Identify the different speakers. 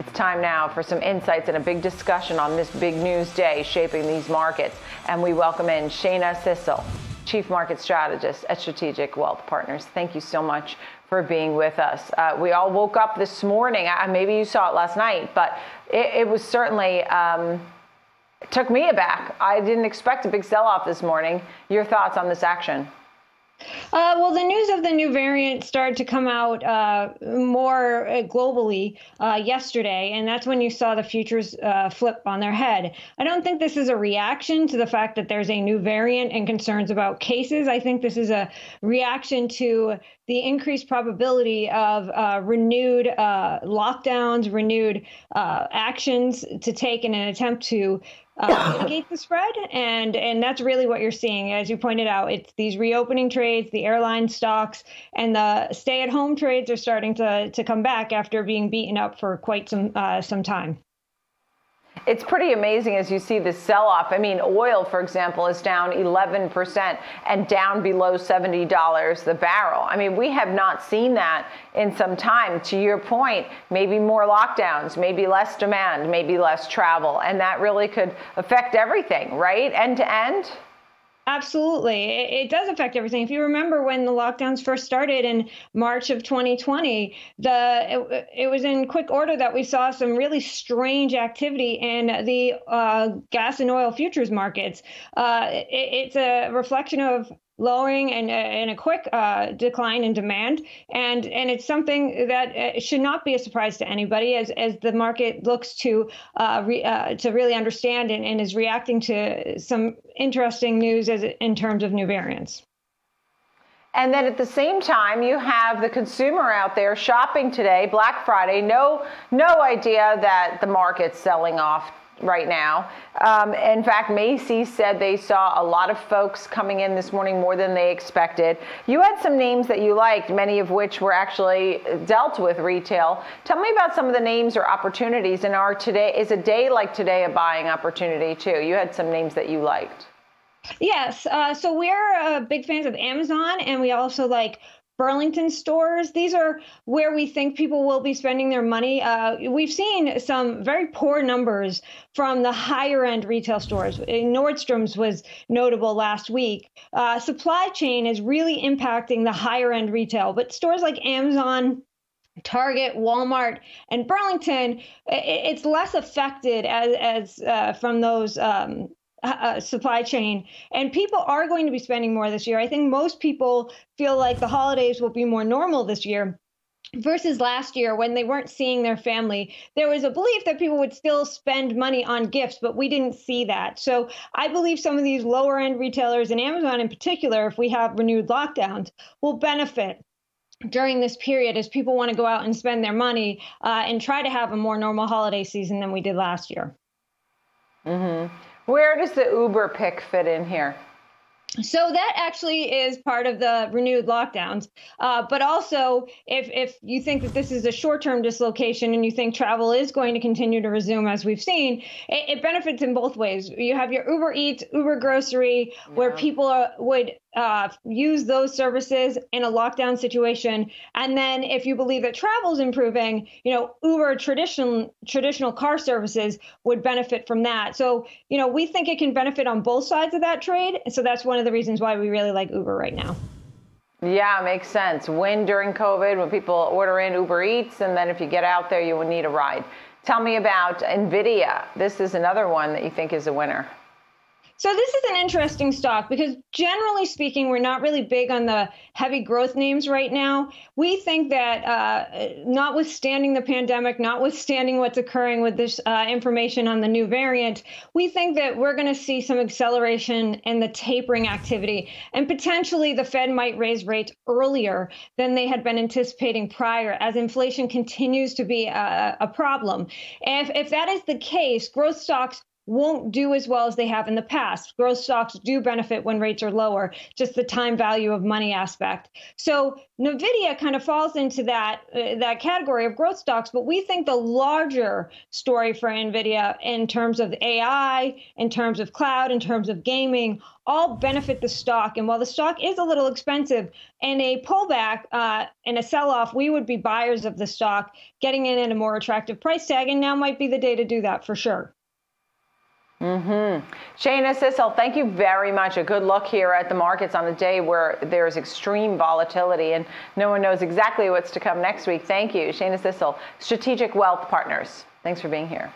Speaker 1: It's time now for some insights and a big discussion on this big news day shaping these markets. And we welcome in Shana Sissel, Chief Market Strategist at Strategic Wealth Partners. Thank you so much for being with us. Uh, we all woke up this morning. Maybe you saw it last night, but it, it was certainly. Um, it took me aback. I didn't expect a big sell off this morning. Your thoughts on this action?
Speaker 2: Uh, well, the news of the new variant started to come out uh, more uh, globally uh, yesterday, and that's when you saw the futures uh, flip on their head. I don't think this is a reaction to the fact that there's a new variant and concerns about cases. I think this is a reaction to the increased probability of uh, renewed lockdowns, renewed actions to take in an attempt to uh, mitigate the spread, and and that's really what you're seeing. As you pointed out, it's these reopening trades, the airline stocks, and the stay-at-home trades are starting to to come back after being beaten up for quite some uh, some time.
Speaker 1: It's pretty amazing as you see the sell off. I mean, oil, for example, is down 11% and down below $70 the barrel. I mean, we have not seen that in some time. To your point, maybe more lockdowns, maybe less demand, maybe less travel. And that really could affect everything, right? End to end.
Speaker 2: Absolutely. It, it, does affect everything. If you remember when the lockdowns first started in March of 2020, the it, it was in quick order that we saw some really strange activity in the uh, gas and oil futures markets. Uh, it, it's a reflection of lowering and, uh, and a quick uh, decline in demand. And, and it's something that uh, should not be a surprise to anybody as, as the market looks to, uh, re, uh, to really understand and, and is reacting to some interesting news as in terms of new variants.
Speaker 1: And then at the same time, you have the consumer out there shopping today, Black Friday. No, no idea that the market's selling off right now. Um, in fact, Macy's said they saw a lot of folks coming in this morning more than they expected. You had some names that you liked, many of which were actually dealt with retail. Tell me about some of the names or opportunities. And are today is a day like today a buying opportunity too? You had some names that you liked.
Speaker 2: Yes. Uh, so we're uh, big fans of Amazon, and we also like Burlington stores. These are where we think people will be spending their money. Uh, we've seen some very poor numbers from the higher end retail stores. Nordstrom's was notable last week. Uh, supply chain is really impacting the higher end retail, but stores like Amazon, Target, Walmart, and Burlington, it's less affected as, as uh, from those um, uh, supply chain. And people are going to be spending more this year. I think most people feel like the holidays will be more normal this year versus last year when they weren't seeing their family. There was a belief that people would still spend money on gifts but we didn't see that. So i believe some of these lower end retailers and amazon in particular if we have renewed lockdowns will benefit during this period as people want to go out and spend their money uh, and try to have a more normal holiday season than we did last year.
Speaker 1: Mm-hmm. Where does the Uber pick fit in here?
Speaker 2: So that actually is part of the renewed lockdowns. Uh, but also, if if you think that this is a short-term dislocation and you think travel is going to continue to resume as we've seen, it, it benefits in both ways. You have your Uber Eats, Uber Grocery, yeah. where people are, would uh, use those services in a lockdown situation. And then if you believe that travel is improving, you know, Uber traditional traditional car services would benefit from that. So, you know, we think it can benefit on both sides of that trade. So that's one of the reasons why we really like Uber right now.
Speaker 1: Yeah, makes sense. When during COVID, when people order in Uber Eats, and then if you get out there, you will need a ride. Tell me about NVIDIA. This is another one that you think is a winner.
Speaker 2: So this is an interesting stock because generally speaking, we're not really big on the heavy growth names right now. We think that uh, notwithstanding the pandemic, notwithstanding what's occurring with this uh, information on the new variant, we think that we're going to see some acceleration in the tapering activity, and potentially the Fed might raise rates earlier than they had been anticipating prior, as inflation continues to be a, a problem. If if that is the case, growth stocks won't do as well as they have in the past. Growth stocks do benefit when rates are lower, just the time value of money aspect. So Nvidia kind of falls into that uh, that category of growth stocks, but we think the larger story for Nvidia in terms of AI, in terms of cloud, in terms of gaming, all benefit the stock. And while the stock is a little expensive, and a pullback uh, and a sell-off, we would be buyers of the stock, getting in at a more attractive price tag, and now might be the day to do that for sure.
Speaker 1: Mm-hmm. Shana Sissel, thank you very much. A good look here at the markets on a day where there's extreme volatility and no one knows exactly what's to come next week. Thank you, Shana Sissel, Strategic Wealth Partners. Thanks for being here.